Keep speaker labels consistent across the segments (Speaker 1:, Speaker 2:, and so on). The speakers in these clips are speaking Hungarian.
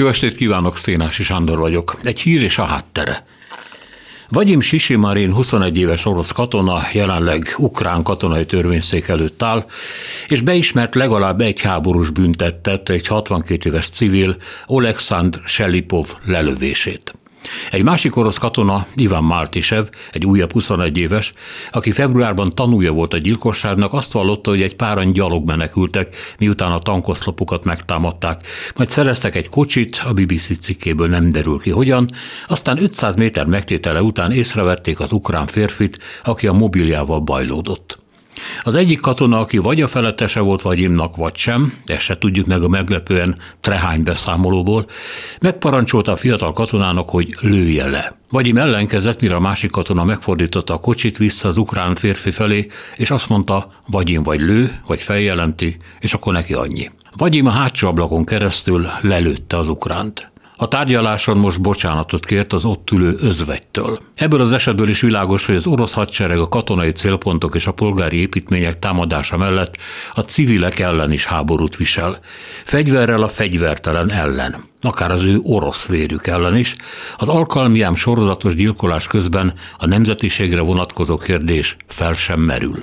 Speaker 1: Jó estét kívánok, Szénási Sándor vagyok. Egy hír és a háttere. Vagyim Sisimarin 21 éves orosz katona jelenleg ukrán katonai törvényszék előtt áll, és beismert legalább egy háborús büntettet egy 62 éves civil Oleksandr Selipov lelövését. Egy másik orosz katona, Ivan Maltisev, egy újabb 21 éves, aki februárban tanúja volt a gyilkosságnak, azt vallotta, hogy egy páran gyalog menekültek, miután a tankoszlopukat megtámadták, majd szereztek egy kocsit, a BBC cikkéből nem derül ki hogyan, aztán 500 méter megtétele után észrevették az ukrán férfit, aki a mobiljával bajlódott. Az egyik katona, aki vagy a felettese volt Vagyimnak, vagy sem, ezt se tudjuk meg a meglepően trehány beszámolóból, megparancsolta a fiatal katonának, hogy lője le. Vagyim ellenkezett, mire a másik katona megfordította a kocsit vissza az ukrán férfi felé, és azt mondta, Vagyim vagy lő, vagy feljelenti, és akkor neki annyi. Vagyim a hátsó ablakon keresztül lelőtte az ukránt. A tárgyaláson most bocsánatot kért az ott ülő özvegytől. Ebből az esetből is világos, hogy az orosz hadsereg a katonai célpontok és a polgári építmények támadása mellett a civilek ellen is háborút visel. Fegyverrel a fegyvertelen ellen akár az ő orosz vérük ellen is, az alkalmiám sorozatos gyilkolás közben a nemzetiségre vonatkozó kérdés fel sem merül.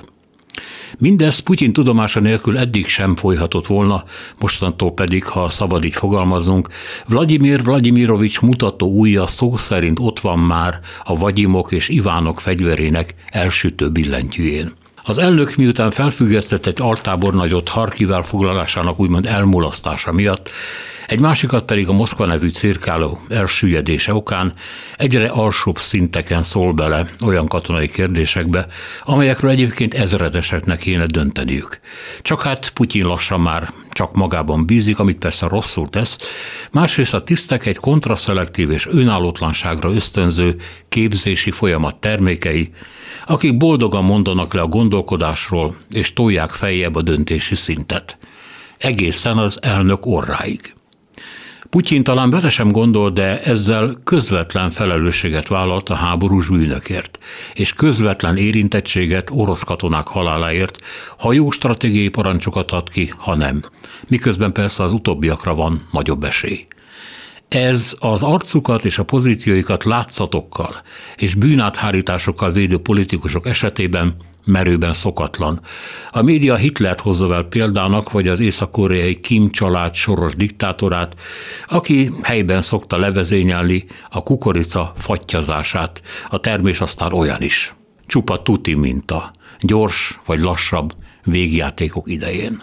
Speaker 1: Mindez Putyin tudomása nélkül eddig sem folyhatott volna, mostantól pedig, ha szabad így fogalmaznunk, Vladimir Vladimirovics mutató újja szó szerint ott van már a Vagyimok és Ivánok fegyverének elsütő billentyűjén. Az elnök miután felfüggesztett egy altábornagyot Harkivel foglalásának úgymond elmulasztása miatt, egy másikat pedig a Moszkva nevű cirkáló elsüllyedése okán egyre alsóbb szinteken szól bele olyan katonai kérdésekbe, amelyekről egyébként ezredeseknek kéne dönteniük. Csak hát Putyin lassan már csak magában bízik, amit persze rosszul tesz, másrészt a tisztek egy kontraszelektív és önállótlanságra ösztönző képzési folyamat termékei, akik boldogan mondanak le a gondolkodásról, és tolják feljebb a döntési szintet. Egészen az elnök orráig. Putyin talán bele sem gondol, de ezzel közvetlen felelősséget vállalt a háborús bűnökért, és közvetlen érintettséget orosz katonák haláláért, ha jó stratégiai parancsokat ad ki, ha nem. Miközben persze az utóbbiakra van nagyobb esély. Ez az arcukat és a pozícióikat látszatokkal és bűnáthárításokkal védő politikusok esetében merőben szokatlan. A média Hitlert hozza el példának, vagy az észak-koreai Kim család soros diktátorát, aki helyben szokta levezényelni a kukorica fattyazását, a termés aztán olyan is. Csupa tuti minta, gyors vagy lassabb végjátékok idején.